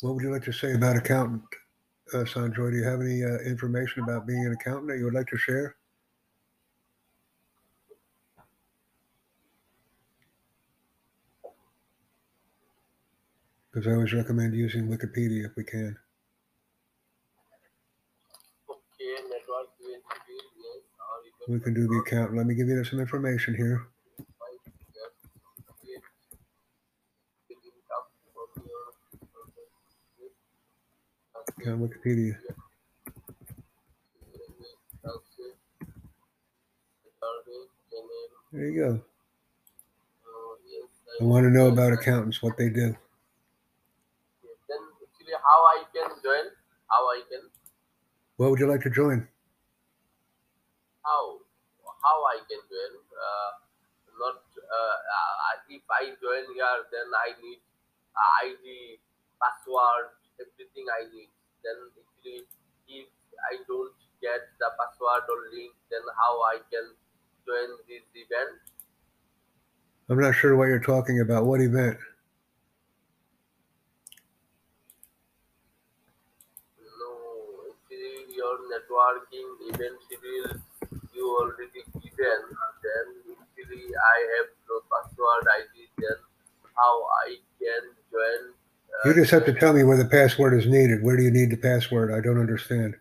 What would you like to say about accountant, uh, Sanjoy? Do you have any uh, information about being an accountant that you would like to share? Because I always recommend using Wikipedia if we can. Okay, network yes, or you can We can do the account. Let me give you some information here. find yes, create big income from your this, Account Wikipedia. There you go. I want to know about accountants, what they do. Then actually how I can join, how I can, What would you like to join? how, how I can join, uh, not, uh, uh, if I join here, then I need uh, ID, password, everything I need. Then actually, if I don't get the password or link, then how I can join this event? I'm not sure what you're talking about. What event? No, actually, your networking event schedule you already given. Then actually, I have no password ID. Then how I can join? You just have to tell me where the password is needed. Where do you need the password? I don't understand.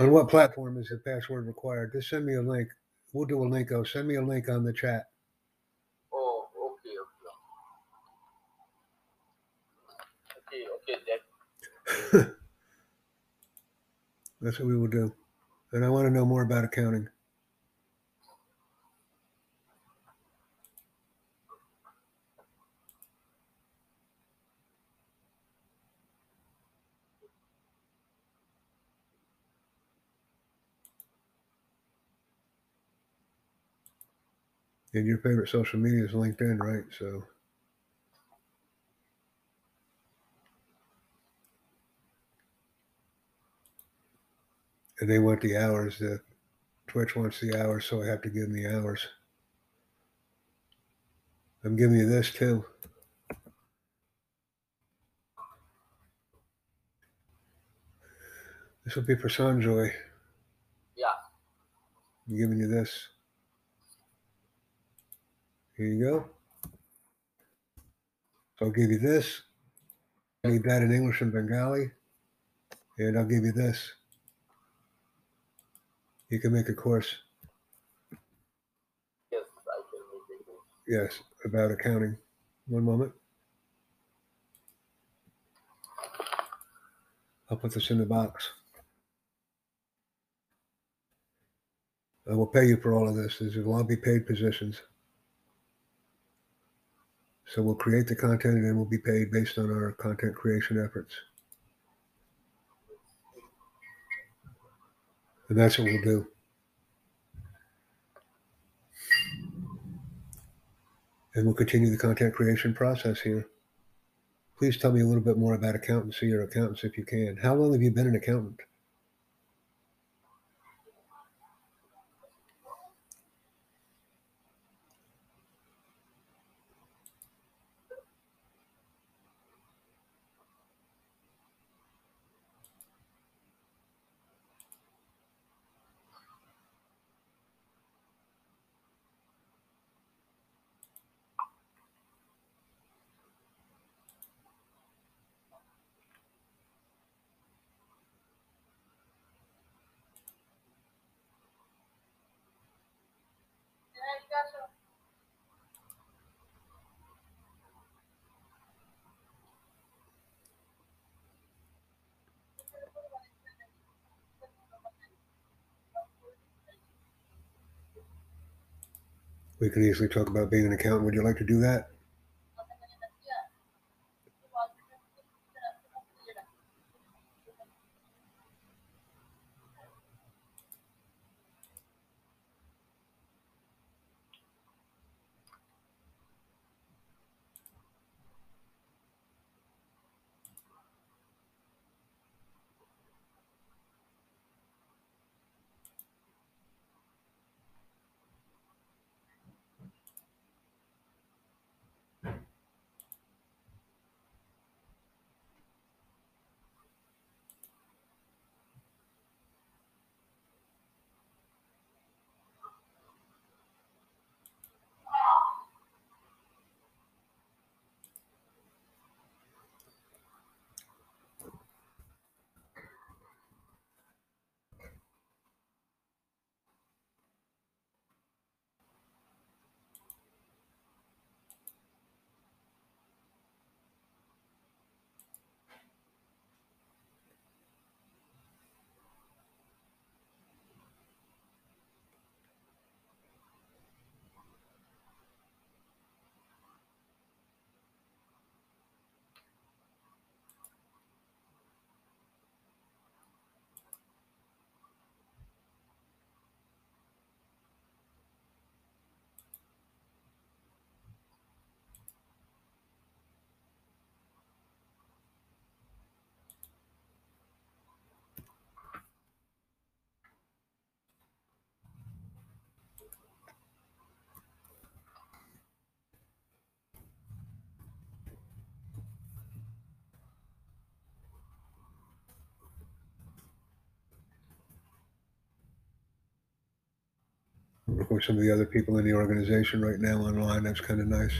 On what platform is the password required? Just send me a link. We'll do a link. Oh, send me a link on the chat. Oh, okay, okay. Okay, okay. That's what we will do. And I want to know more about accounting. And your favorite social media is LinkedIn, right? So and they want the hours. The Twitch wants the hours, so I have to give them the hours. I'm giving you this too. This will be for Sanjoy. Yeah. I'm giving you this. Here you go. So I'll give you this. I need that in English and Bengali. And I'll give you this. You can make a course, Yes, I can make it. yes, about accounting. One moment. I'll put this in the box. I will pay you for all of this. These will all be paid positions. So we'll create the content and then we'll be paid based on our content creation efforts. And that's what we'll do. And we'll continue the content creation process here. Please tell me a little bit more about accountancy or accountants if you can. How long have you been an accountant? We can easily talk about being an accountant. Would you like to do that? With some of the other people in the organization right now online. That's kind of nice.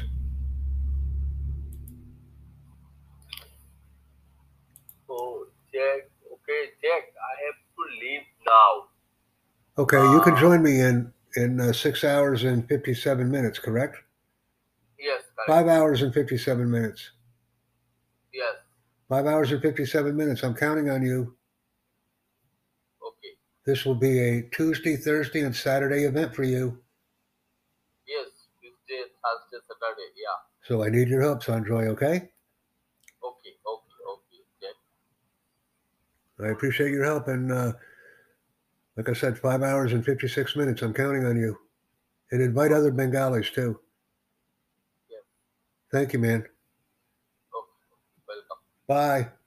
So Jack, okay, Jack, I have to leave now. Okay, you can Uh, join me in in uh, six hours and fifty-seven minutes. Correct? Yes, correct. Five hours and fifty-seven minutes. Yes, Five hours and fifty-seven minutes. I'm counting on you. Okay. This will be a Tuesday, Thursday, and Saturday event for you. Yes, Tuesday, Thursday, Saturday. Yeah. So I need your help, Sanjoy. Okay? Okay, okay, okay. Jack. I appreciate your help, and uh, like I said, five hours and fifty-six minutes. I'm counting on you, and invite other Bengalis too. Yes. Thank you, man. Okay. Welcome. Bye.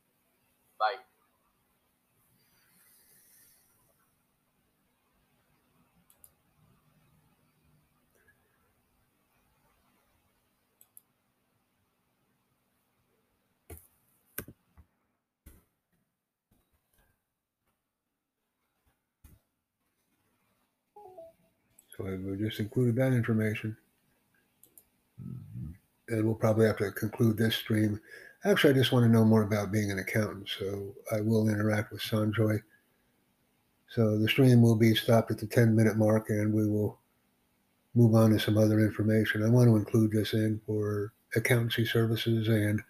So I will just included that information. And we'll probably have to conclude this stream. Actually, I just want to know more about being an accountant. So I will interact with Sanjoy. So the stream will be stopped at the 10 minute mark and we will move on to some other information. I want to include this in for accountancy services and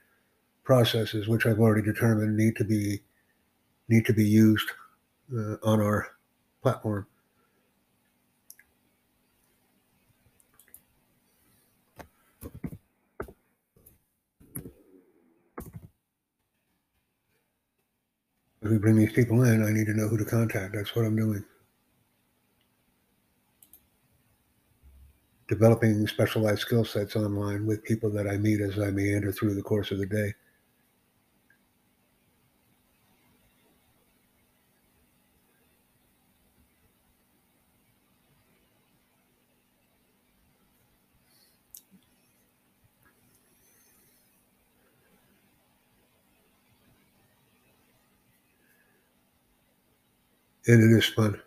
processes, which I've already determined need to be need to be used uh, on our platform. As we bring these people in, I need to know who to contact. That's what I'm doing. Developing specialized skill sets online with people that I meet as I meander through the course of the day. And it is fun.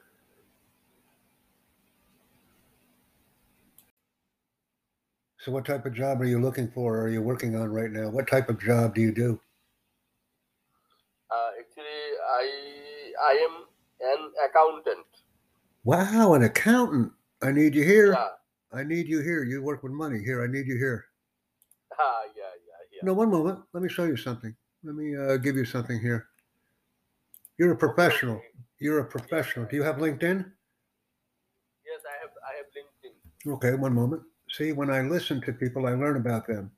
So, what type of job are you looking for? Or are you working on right now? What type of job do you do? Uh, actually, I I am an accountant. Wow, an accountant. I need you here. Yeah. I need you here. You work with money. Here, I need you here. Ah, yeah, yeah, yeah. No, one moment. Let me show you something. Let me uh, give you something here. You're a professional. You're a professional. Do you have LinkedIn? Yes, I have I have LinkedIn. Okay, one moment. See, when I listen to people, I learn about them.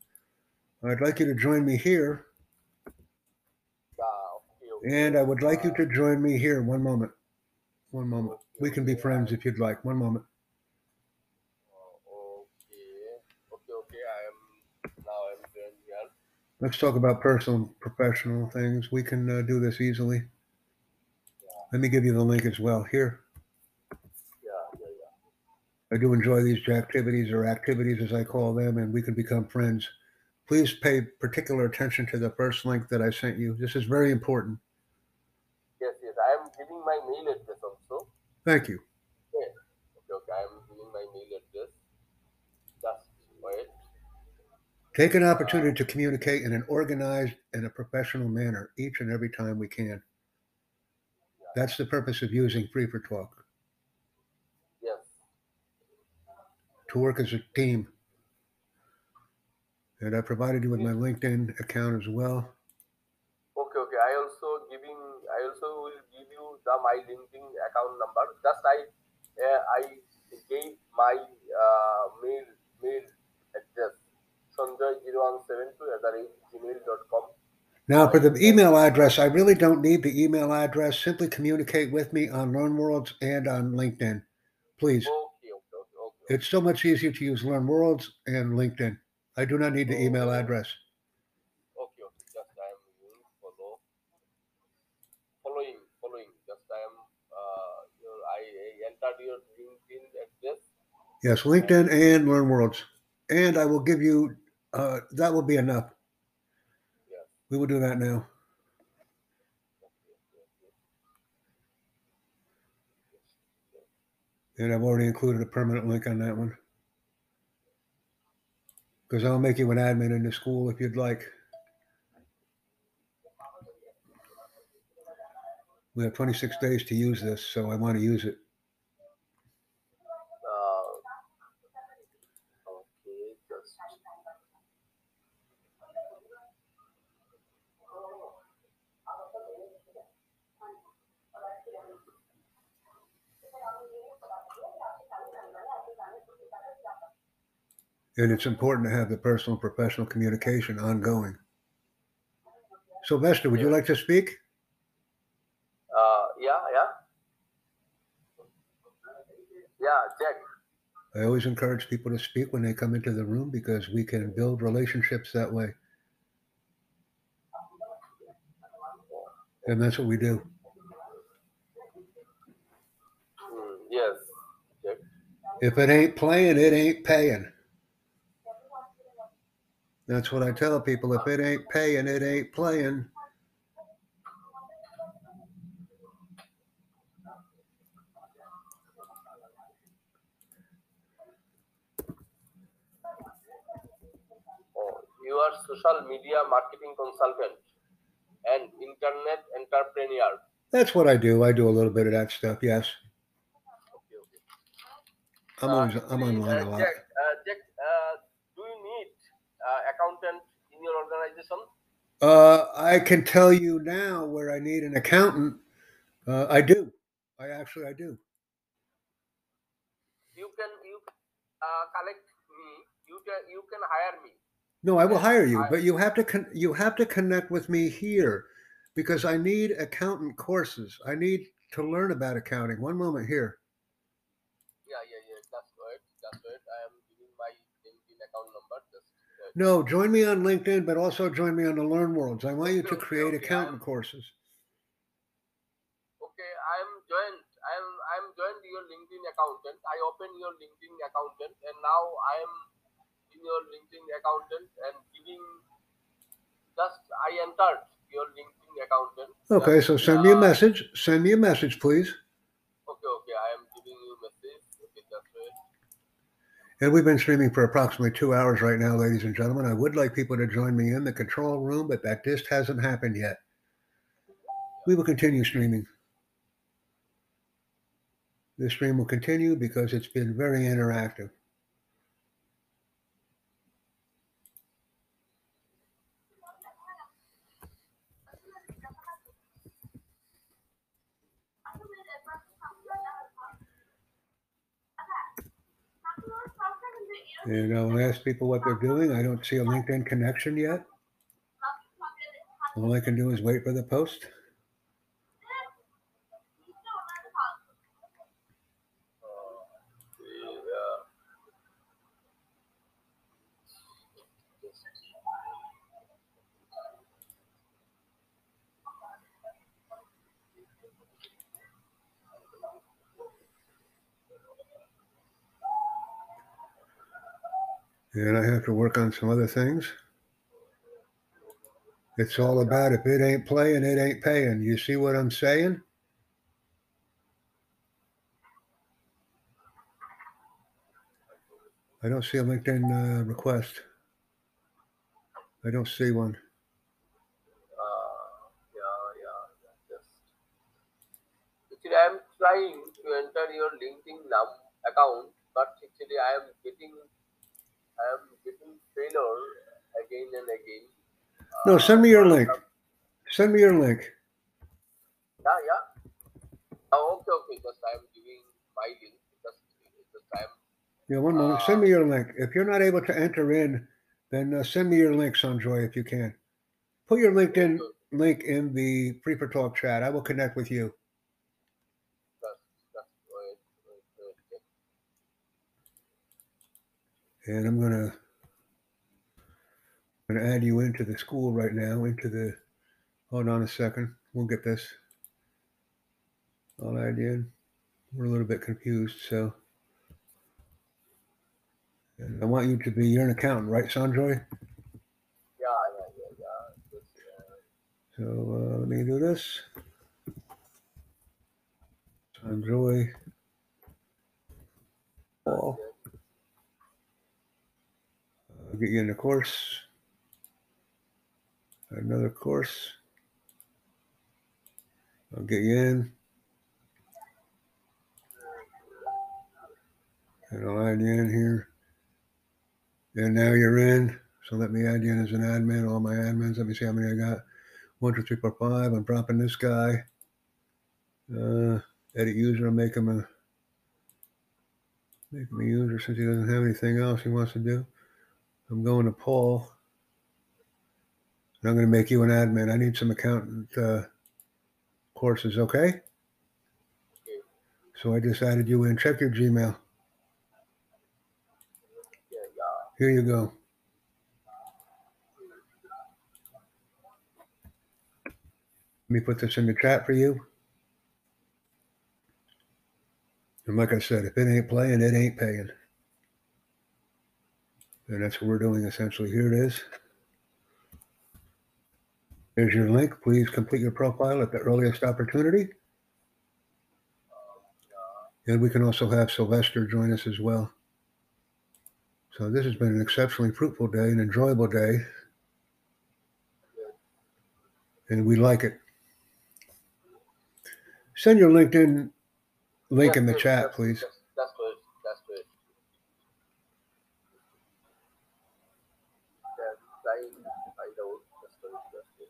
I'd like you to join me here, okay. and I would like you to join me here. One moment. One moment. We can be friends if you'd like. One moment. Okay, okay, okay. I am now I'm doing here. Let's talk about personal, and professional things. We can uh, do this easily. Let me give you the link as well. Here, Yeah, yeah, yeah. I do enjoy these activities or activities as I call them, and we can become friends. Please pay particular attention to the first link that I sent you. This is very important. Yes, yes. I am giving my mail address also. Thank you. Okay, okay. I am giving my mail address. Just wait. Take an opportunity to communicate in an organized and a professional manner each and every time we can. That's the purpose of using Free for Talk Yes. to work as a team. And I provided you with my LinkedIn account as well. Okay, okay. I also giving. I also will give you the my LinkedIn account number. Just I, uh, I gave my uh, mail mail address sanjay0172 at the rate gmail.com. Now, for the email address, I really don't need the email address. Simply communicate with me on LearnWorlds and on LinkedIn, please. Okay, okay, okay, okay. It's so much easier to use LearnWorlds and LinkedIn. I do not need the email address. Okay, okay. Just I am follow. Following, following. Just I am. Uh, your, I, I entered your LinkedIn address. Yes, LinkedIn and LearnWorlds. And I will give you, uh, that will be enough. We will do that now. And I've already included a permanent link on that one. Because I'll make you an admin in the school if you'd like. We have 26 days to use this, so I want to use it. Uh, okay, just And it's important to have the personal and professional communication ongoing. Sylvester, would you like to speak? uh, yeah, yeah, yeah. Jack. I always encourage people to speak when they come into the room because we can build relationships that way. And that's what we do. Mm, yes, Jack. If it ain't playing, it ain't paying. That's what I tell people. If it ain't paying, it ain't playing. Oh, you are social media marketing consultant and internet entrepreneur. That's what I do. I do a little bit of that stuff. Yes, Okay, okay. I'm Uh, always I'm actually, online uh, a lot. Jack, uh, Jack uh, do you need uh, accountant in your organization? Uh, I can tell you now where I need an accountant. Uh, I do. I actually I do. You can you uh, collect me. You can you can hire me. No, I will hire you, but you have to con- you have to connect with me here because I need accountant courses. I need to learn about accounting. One moment here. Yeah, yeah, yeah. That's right. That's right. I am giving my LinkedIn account number. Just uh, No, join me on LinkedIn, but also join me on the LearnWorlds. I want you to create accountant I'm- courses. okay. I am joined. I am I am joined your LinkedIn accountant. I open your LinkedIn accountant, and now I am in your LinkedIn accountant and giving. Just I entered your LinkedIn accountant. Okay, so send me a uh, message. Send me a message, please. Okay, okay. I am giving you message. Okay, that's right. And we've been streaming for approximately two hours right now, ladies and gentlemen. I would like people to join me in the control room, but that just hasn't happened yet. We will continue streaming. This stream will continue because it's been very interactive. And I'll ask people what they're doing. I don't see a LinkedIn connection yet. All I can do is wait for the post. Yeah. And I have to work on some other things. It's all about if it ain't playing, it ain't paying. You see what I'm saying? I don't see a LinkedIn uh, request. I don't see one. Uh, yeah, yeah, just. Actually, I am trying to enter your LinkedIn account, but actually, I am getting, am getting failure again and again. No, send me your Uh, link. Send me your link. Yeah, yeah. Oh, okay, okay. Just I am giving my link. Just, just I am. Yeah, one moment. Send me your link. If you're not able to enter in, then uh, send me your link, Sanjoy, if you can. Put your LinkedIn link in the Free for Talk chat. I will connect with you. Just, just wait, wait, wait. And I'm gonna gonna add you into the school right now. Into the hold on a second. We'll get this. I'll add you in. We're a little bit confused, so. And I want you to be. You're an accountant, right, Sanjoy? Yeah, yeah, yeah, yeah. So uh, let me do this. Sanjoy. Paul. I'll get you in the course. Another course. I'll get you in. And I'll add you in here. And now you're in. So let me add you in as an admin. All my admins. Let me see how many I got. One, two, three, four, five. I'm dropping this guy. Uh, edit user. I'll make him a make him a user since he doesn't have anything else he wants to do. I'm going to Paul. And I'm going to make you an admin. I need some accountant uh, courses. Okay. So I just added you in. Check your Gmail. Here you go. Let me put this in the chat for you. And like I said, if it ain't playing, it ain't paying. And that's what we're doing essentially. Here it is. There's your link. Please complete your profile at the earliest opportunity. And we can also have Sylvester join us as well. So this has been an exceptionally fruitful day, an enjoyable day. And we like it. Send your LinkedIn link in the chat, please. yes, That's good. That's good. Yeah, try find out. That's good. That's good.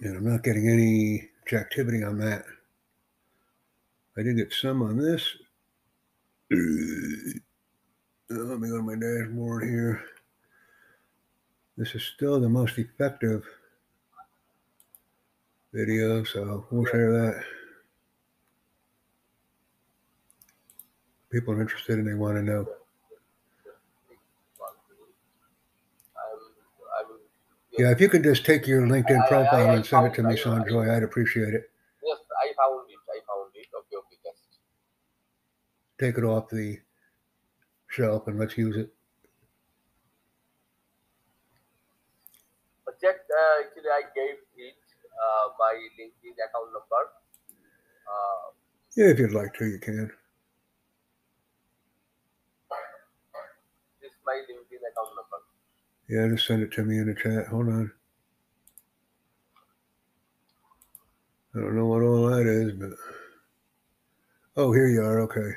And I'm not getting any activity on that. I did get some on this. Uh, Let me go to my dashboard here. This is still the most effective video, so we'll share that. People are interested and they want to know. I'm, I'm, Yeah, if you could just take your LinkedIn profile and send it to me, Sanjoy, I'd appreciate it. Yes, I found it. I found it. Okay, okay, just Take it off the shelf and let's use it. Check. Uh, actually, I gave it uh, my LinkedIn account number. Uh, Yeah, if you'd like to, you can. this is my LinkedIn account number. Yeah, just send it to me in the chat. Hold on. I don't know what all that is, but oh, here you are. Okay.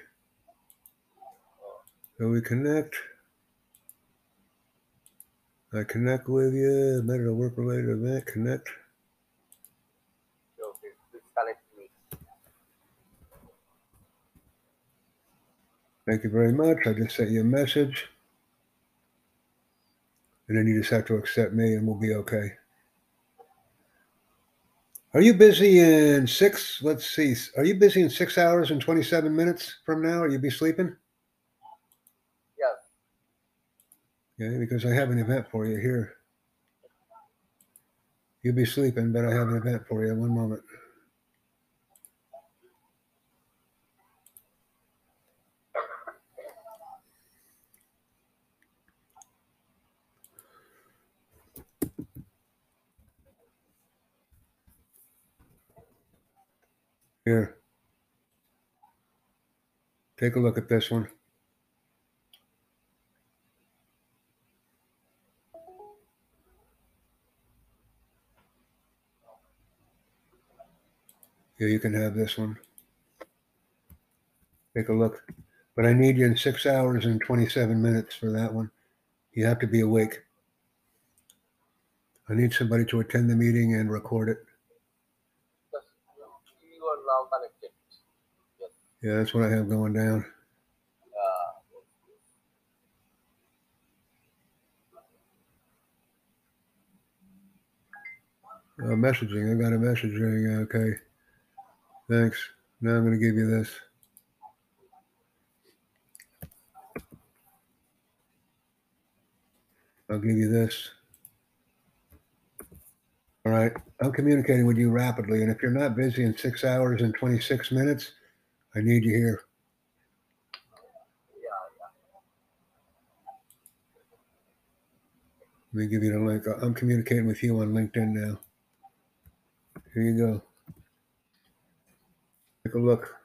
So we connect. I connect with you. Better to work related event. Connect. Thank you very much. I just sent you a message. And then you just have to accept me and we'll be okay. Are you busy in six? Let's see. Are you busy in six hours and 27 minutes from now? Are you be sleeping? Yeah. Okay, because I have an event for you here. You'll be sleeping, but I have an event for you. One moment. Here. Take a look at this one. Here, you can have this one. Take a look. But I need you in six hours and 27 minutes for that one. You have to be awake. I need somebody to attend the meeting and record it. Just you are now connected. Yes. Yeah, that's what I have going down. Uh, Uh, messaging. I got a messaging. Okay. Thanks. Now I'm going to give you this. I'll give you this. All right. I'm communicating with you rapidly. And if you're not busy in six hours and 26 minutes, I need you here. yeah, yeah. Let me give you the link. I'm communicating with you on LinkedIn now. Here you go. Take a look.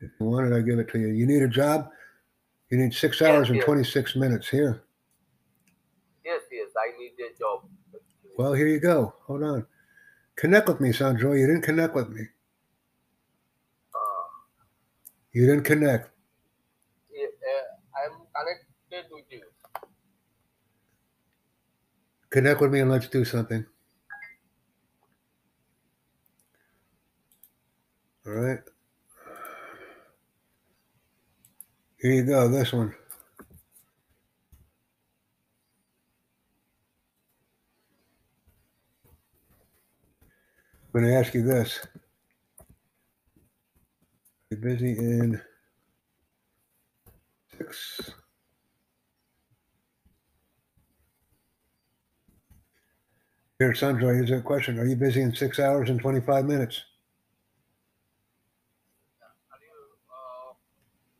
If you want it, I give it to you. You need a job? You need six Yes, hours and yes. 26 minutes here. Yes, yes, I need a job. Well, here you go. Hold on. Connect with me, Sanjoy. You didn't connect with me. Uh, You didn't connect. yeah, uh, I'm connected with you. Connect with me and let's do something. All right. Here you go. This one. I'm going to ask you this. You're busy in six. Here, Sanjoy, here's a question. Are you busy in six hours and 25 minutes?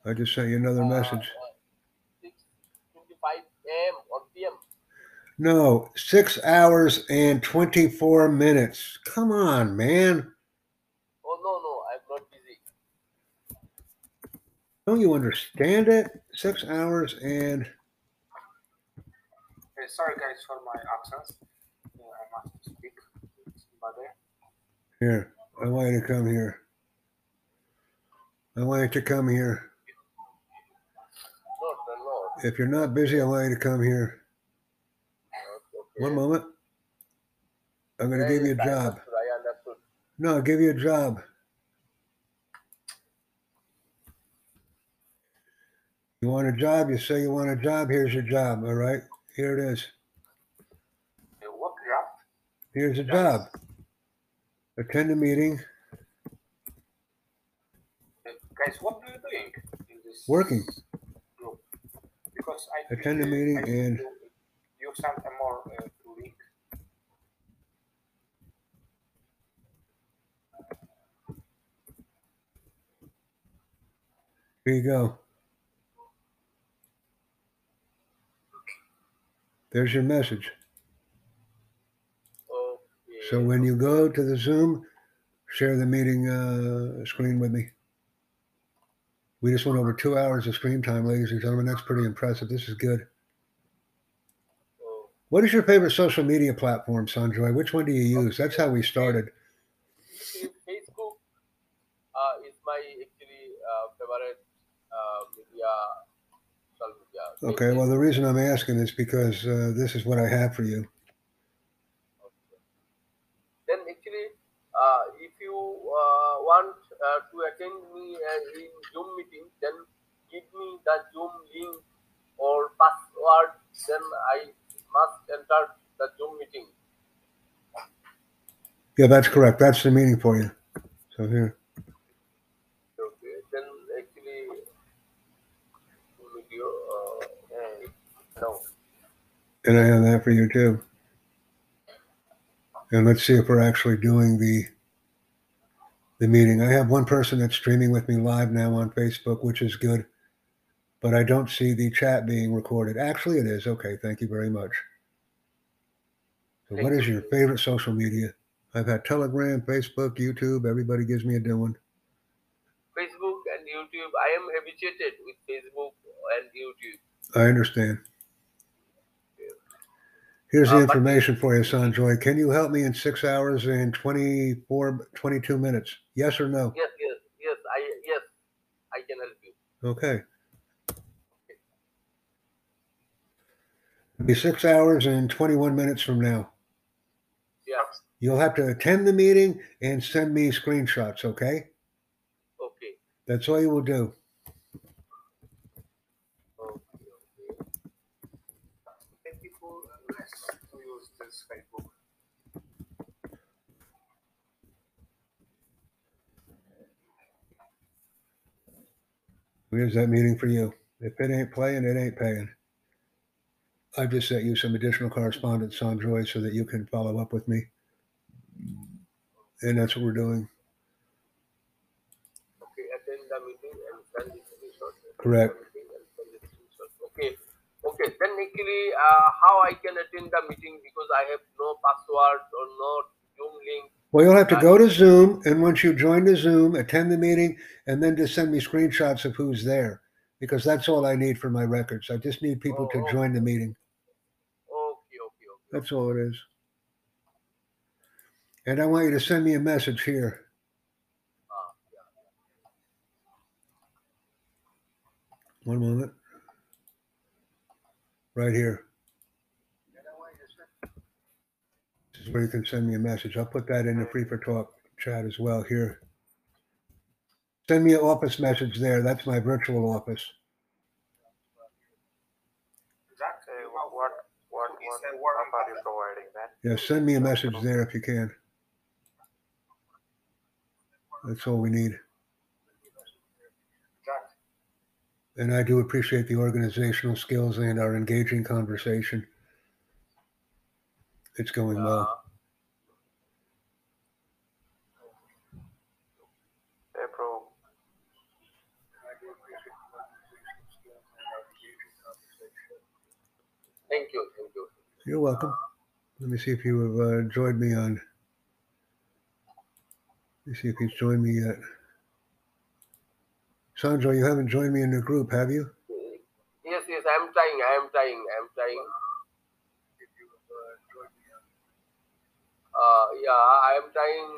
Uh, I just sent you another uh, message. uh, 6:25 a.m. or p.m.? No, six hours and 24 minutes. Come on, man. Oh no, no, I'm not busy. Don't you understand it? Six hours and Uh, sorry guys for my absence. Uh, I must speak somebody. here. I want you to come here. I want you to come here. Uh, no. If you're not busy, I want you to come here. Okay. One moment. I'm going to give you a job. understood, I understood. No, I'll give you a job. You want a job? You say you want a job. Here's your job. All right. Here it is. What job? Here's a job. Attend a meeting. Uh, guys, what are you doing in this Working. group? Because I Attend a meeting I and- you, you sent a more uh, to link. Here you go. There's your message. Okay. So when you go to the Zoom, share the meeting uh, screen with me. We just went over two hours of screen time, ladies and gentlemen. That's pretty impressive. This is good. What is your favorite social media platform, Sanjoy? Which one do you use? That's how we started. Facebook uh, is my actually uh, favorite uh, media. Okay, well, the reason I'm asking is because uh, this is what I have for you. then actually, uh, if you uh, want uh, to attend me uh, in Zoom meeting, then give me the Zoom link or password. Then I must enter the Zoom meeting. Yeah, that's correct. That's the meeting for you. So here. Okay. Then actually, video. Uh, no. And I have that for you too. And let's see if we're actually doing the the meeting. I have one person that's streaming with me live now on Facebook, which is good. But I don't see the chat being recorded. Actually, it is. Okay, thank you very much. So, what is your favorite social media? I've had Telegram, Facebook, YouTube. Everybody gives me a new one. Facebook and YouTube. I am habituated with Facebook and YouTube. I understand. Here's the Uh, but- information for you, Sanjoy. Can you help me in six hours and 24, 22 minutes? Yes or no? Yes, yes, yes. I yes, I can help you. Okay. It'll be six hours and 21 minutes from now. Yeah. You'll have to attend the meeting and send me screenshots, okay? Okay. That's all you will do. Okay. okay. Can people uh, less to use this Facebook? Here's that meeting for you. If it ain't playing, it ain't paying. I've just sent you some additional correspondence, Sanjoy, so that you can follow up with me. And that's what we're doing. Okay. Attend the meeting and send the screenshot. Correct. Meeting and send the screenshot. Okay. Okay. Then actually, uh, how I can attend the meeting because I have no password or no Zoom link. Well, you'll have to go to Zoom, and once you join the Zoom, attend the meeting, and then just send me screenshots of who's there, because that's all I need for my records. I just need people to join the meeting. Okay, okay, okay. That's all it is. And I want you to send me a message here. Ah. One moment. Right here. Where you can send me a message. I'll put that in the free for talk chat as well here. Send me an office message there. That's my virtual office. What what, what? Yeah, send me a message there if you can. That's all we need. And I do appreciate the organizational skills and our engaging conversation. It's going well. Hey bro, Thank you, thank you. You're welcome. Let me see if you have uh, joined me on. Let me see if he's joined me yet. Sandro, you haven't joined me in the group, have you? Yes, yes, I'm trying, I'm trying, I'm trying. Uh, yeah, I'm trying,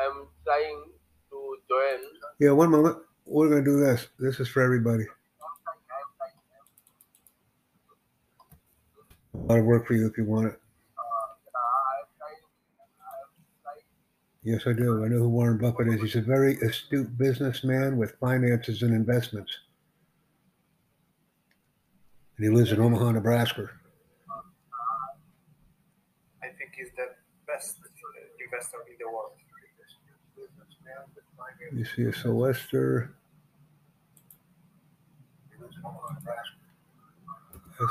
I'm trying to join. Yeah, one moment. We're going to do this. This is for everybody. A lot of work for you if you want it. Yes, I do. I know who Warren Buffett is. He's a very astute businessman with finances and investments. And he lives in Omaha, Nebraska. I think he's the best uh, investor in the world. You see a Sylvester. S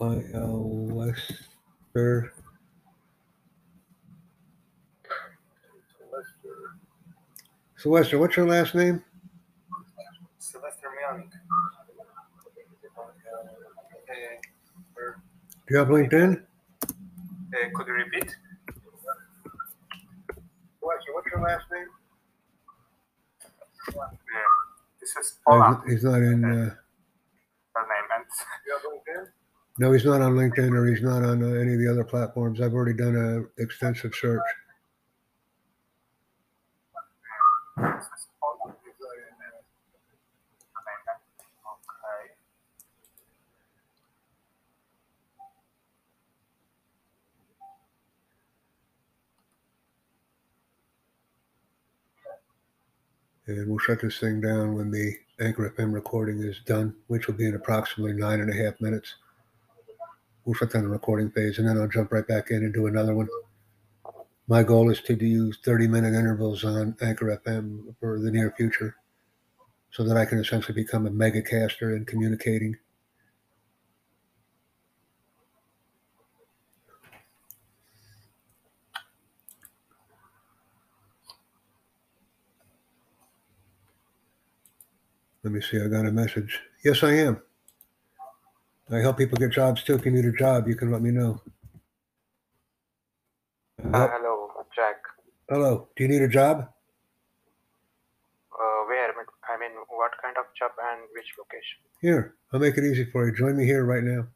Y L Lester. Sylvester, what's your last name? Sylvester Mianik. Uh, Do you have LinkedIn? uh, could you repeat? Sylvester, what's your last name? Yeah. This is Oh, he's not in. Uh, name. And LinkedIn? No, he's not on LinkedIn or he's not on uh, any of the other platforms. I've already done an extensive search. this is Poland. Okay. And we'll shut this thing down when the Anchor FM recording is done, which will be in approximately nine and a half minutes. We'll shut down the recording phase and then I'll jump right back in and do another one. My goal is to do 30 minute intervals on Anchor FM for the near future so that I can essentially become a megacaster in communicating. Let me see. I got a message. Yes, I am. I help people get jobs too. If you need a job, you can let me know. Uh, hello, Jack. Hello. Do you need a job? Uh, where? I mean, what kind of job and which location? Here, I'll make it easy for you. Join me here right now.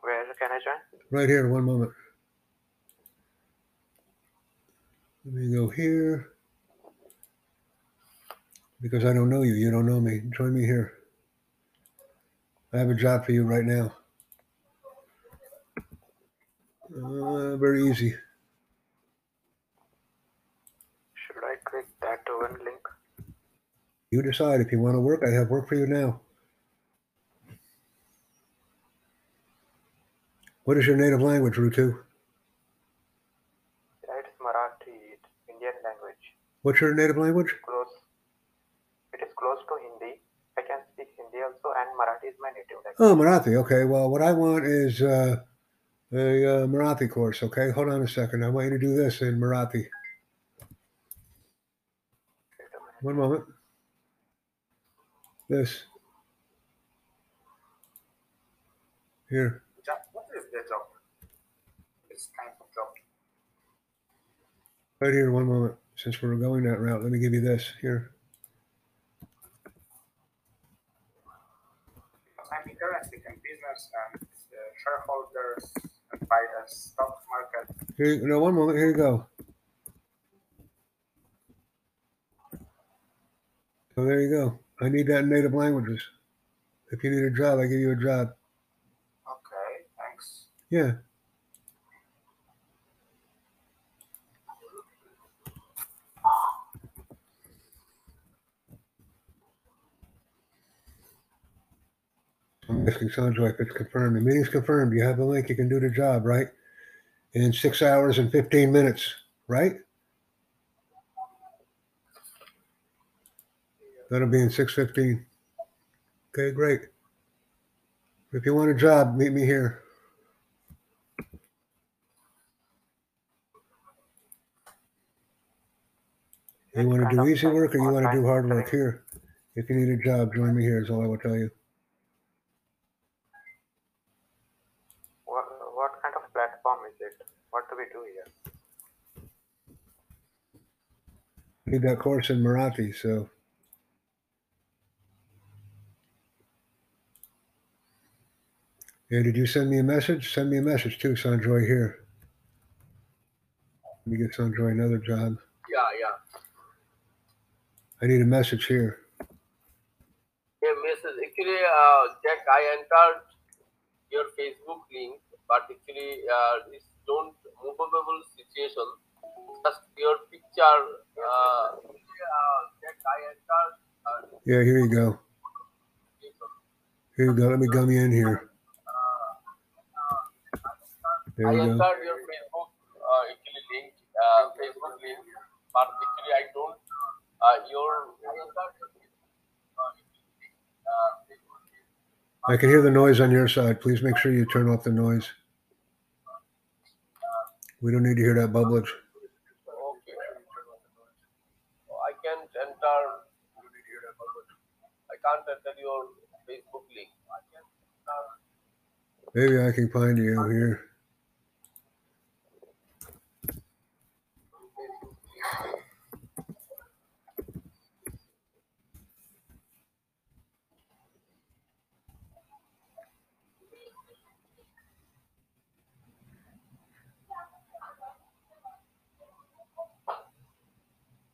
Where can I join? Right here. One moment. Let me go here. Because I don't know you. You don't know me. Join me here. I have a job for you right now. Uh, very easy. Should I click that one link? You decide if you want to work. I have work for you now. What is your native language, Rutu? Yeah, it is Marathi, it's Indian language. What's your native language? Close. It is close to Hindi. I can speak Hindi also, and Marathi is my native language. Oh, Marathi. Okay. Well, what I want is uh, a uh, Marathi course. Okay. Hold on a second. I want you to do this in Marathi. Wait a minute. One moment. This. Here. What is the job? This kind of job. Right here, one moment. Since we're going that route, let me give you this here. I'm interested and uh, shareholders and by the stock market. Here, you- no, one moment. Here you go. So there you go. I need that in native languages. If you need a job, I give you a job. Okay, thanks. Yeah. Asking Sandra if it's confirmed. The meeting's confirmed. You have the link. You can do the job, right? In six hours and 15 minutes, right? That'll be in 6.15. Okay, great. If you want a job, meet me here. You want to do easy work or you want to do hard work here? If you need a job, join me here is all I will tell you. What, what kind of platform is it? What do we do here? Need that course in Marathi, so. Yeah, did you send me a message? Send me a message too, Sanjoy here. Let me get Sanjoy another job. Yeah, yeah. I need a message here. Yeah, Mrs. Actually, uh, Jack, I entered your Facebook link, but actually, uh, it's don't movable situation. Just your picture. Uh, actually, Jack, I entered. Yeah, here you go. Here you go. Let me gum you in here. There I go. entered your Facebook uh, actually link, uh, Facebook link, but actually I don't. Uh, your I entered your Facebook, actually link, Facebook link. I can hear the noise on your side. Please make sure you turn off the noise. We don't need to hear that bubblage. Okay. I can't enter. Your Facebook link. Maybe I can find you here.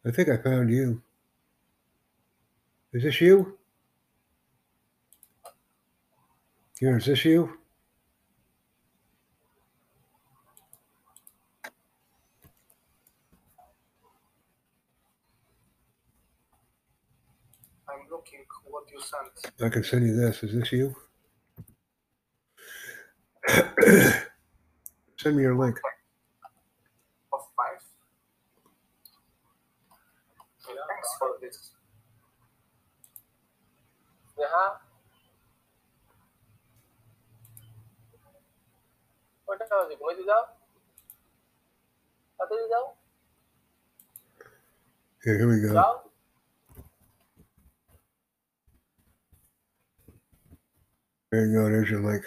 I think I found you. Is this you? Here, is this you? I'm looking what you sent. I can send you this. Is this you? send me your link. Of five. Thanks for this. Sneha? কটা বাজে ঘুমাইতে যাও তাড়াতাড়ি যাও Here, here we go. যাও There you go. There's your link.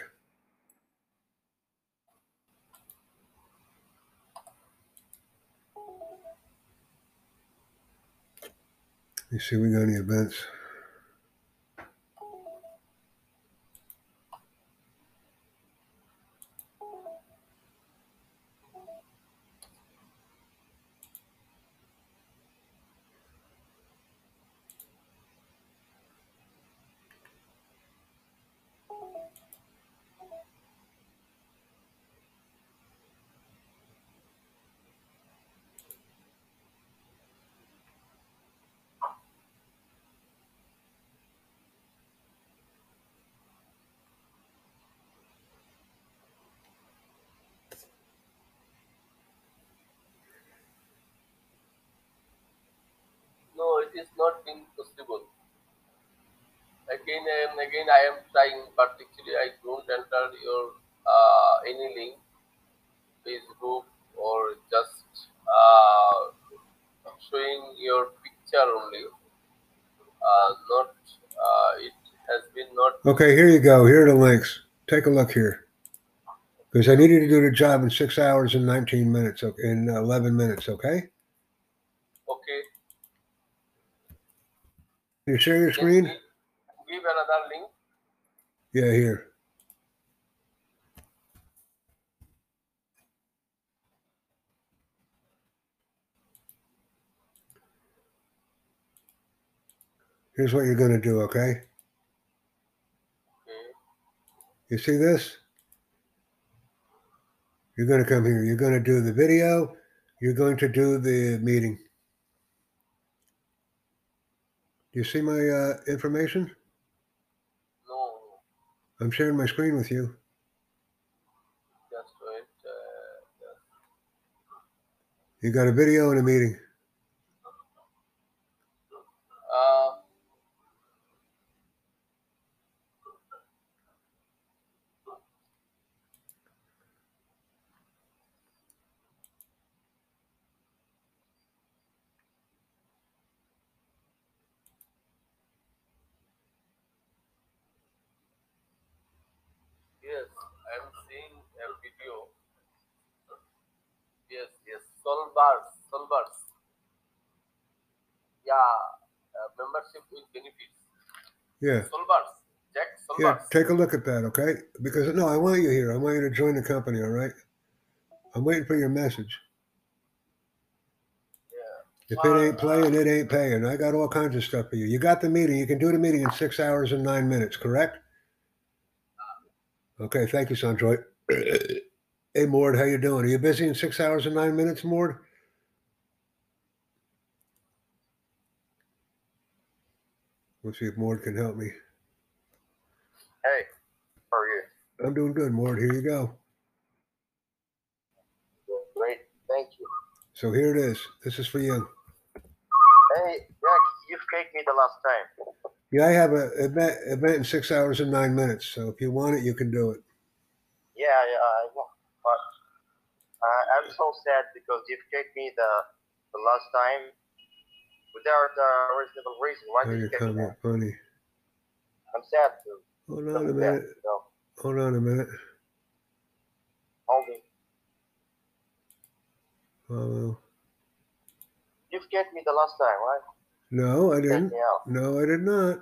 You see, we got any events? Is not being possible. Again and again I am trying, but actually I don't enter your uh, any link, Facebook or just uh, showing your picture only. Uh, not uh, it has been not Okay, here you go. Here are the links. Take a look here. Because I need you to do the job in six hours and 19 minutes, okay, in 11 minutes, okay? Okay. Can you share your screen? Give, give another link. Yeah, here. Here's what you're going to do, okay? Okay. You see this? You're going to come here. You're going to do the video. You're going to do the meeting. Do you see my uh, information? No, I'm sharing my screen with you. just wait. Uh, just, You got a video and a meeting. uh, yes, I'm seeing a video. Yes, yes, Solvers, Solvers. Yeah, uh, membership with benefits. Yeah. Solvers, Jack Yeah, take a look at that, okay? Because no, I want you here. I want you to join the company, all right? I'm waiting for your message. Yeah. If it ain't playing, it ain't paying. I got all kinds of stuff for you. You got the meeting. You can do the meeting in six hours and nine minutes, correct? Okay, thank you, Sanjoy. hey, Mord, how you doing? Are you busy in six hours and nine minutes, Mord? Let's see if Mord can help me. Hey, how are you? I'm doing good, Mord. Here you go. Great, thank you. So here it is. This is for you. Hey, Jack, you've caked me the last time. Yeah, I have a event, event in six hours and nine minutes. So if you want it, you can do it. Yeah, yeah, I know. But uh, I'm so sad because you've caked me the the last time without a reasonable reason. Why did you cake me? comment funny. I'm sad too. Hold I'm on a sad, minute. So, Hold on a minute. hold me. Oh, You've caked me the last time, right? no, I didn't. out. No, I did not.